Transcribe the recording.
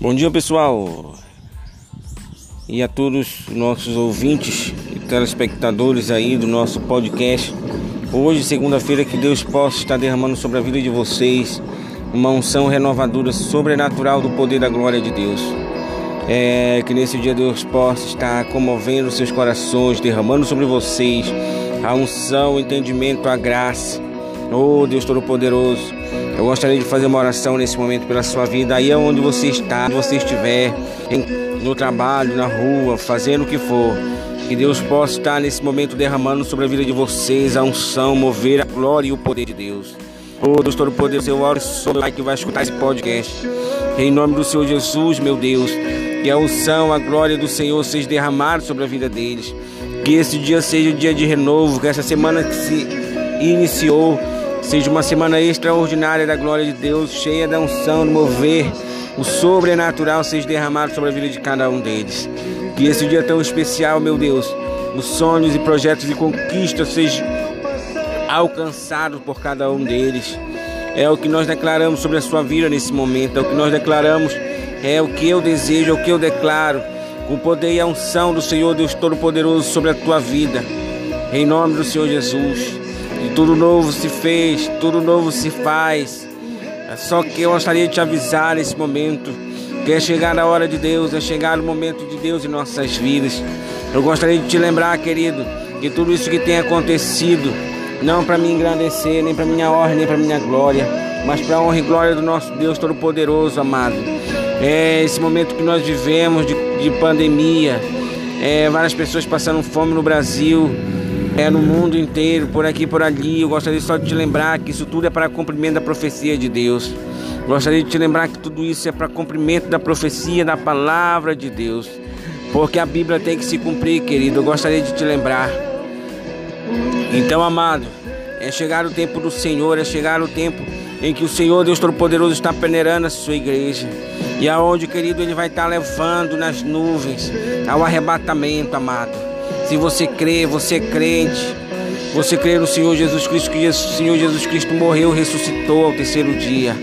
Bom dia pessoal e a todos os nossos ouvintes e telespectadores aí do nosso podcast. Hoje, segunda-feira, que Deus possa estar derramando sobre a vida de vocês uma unção renovadora sobrenatural do poder da glória de Deus. É, que nesse dia Deus possa estar comovendo seus corações, derramando sobre vocês a unção, o entendimento, a graça. Oh Deus Todo-Poderoso, eu gostaria de fazer uma oração nesse momento pela sua vida, aí é onde você está, onde você estiver, no trabalho, na rua, fazendo o que for. Que Deus possa estar nesse momento derramando sobre a vida de vocês a unção, mover a glória e o poder de Deus. Oh Deus Todo-Poderoso, eu oro sobre o que vai escutar esse podcast. Em nome do Senhor Jesus, meu Deus, que a unção, a glória do Senhor seja derramada sobre a vida deles. Que esse dia seja um dia de renovo, que essa semana que se iniciou Seja uma semana extraordinária da glória de Deus, cheia da unção, do mover, o sobrenatural seja derramado sobre a vida de cada um deles. Que esse dia tão especial, meu Deus, os sonhos e projetos e conquistas sejam alcançados por cada um deles. É o que nós declaramos sobre a sua vida nesse momento, é o que nós declaramos, é o que eu desejo, é o que eu declaro, com o poder e a unção do Senhor Deus Todo-Poderoso sobre a tua vida. Em nome do Senhor Jesus. E tudo novo se fez, tudo novo se faz. É só que eu gostaria de te avisar nesse momento que é chegar a hora de Deus, é chegar o momento de Deus em nossas vidas. Eu gostaria de te lembrar, querido, que tudo isso que tem acontecido, não para me engrandecer, nem para minha honra, nem para minha glória, mas para a honra e glória do nosso Deus Todo-Poderoso, amado. É esse momento que nós vivemos de, de pandemia, é, várias pessoas passando fome no Brasil, é no mundo inteiro, por aqui por ali. Eu gostaria só de te lembrar que isso tudo é para cumprimento da profecia de Deus. Gostaria de te lembrar que tudo isso é para cumprimento da profecia da palavra de Deus. Porque a Bíblia tem que se cumprir, querido. Eu gostaria de te lembrar. Então, amado, é chegar o tempo do Senhor, é chegar o tempo em que o Senhor Deus Todo-Poderoso está peneirando a sua igreja. E aonde, querido, Ele vai estar levando nas nuvens ao arrebatamento, amado. Se você crê, você é crente. Você crê no Senhor Jesus Cristo, que o Senhor Jesus Cristo morreu e ressuscitou ao terceiro dia.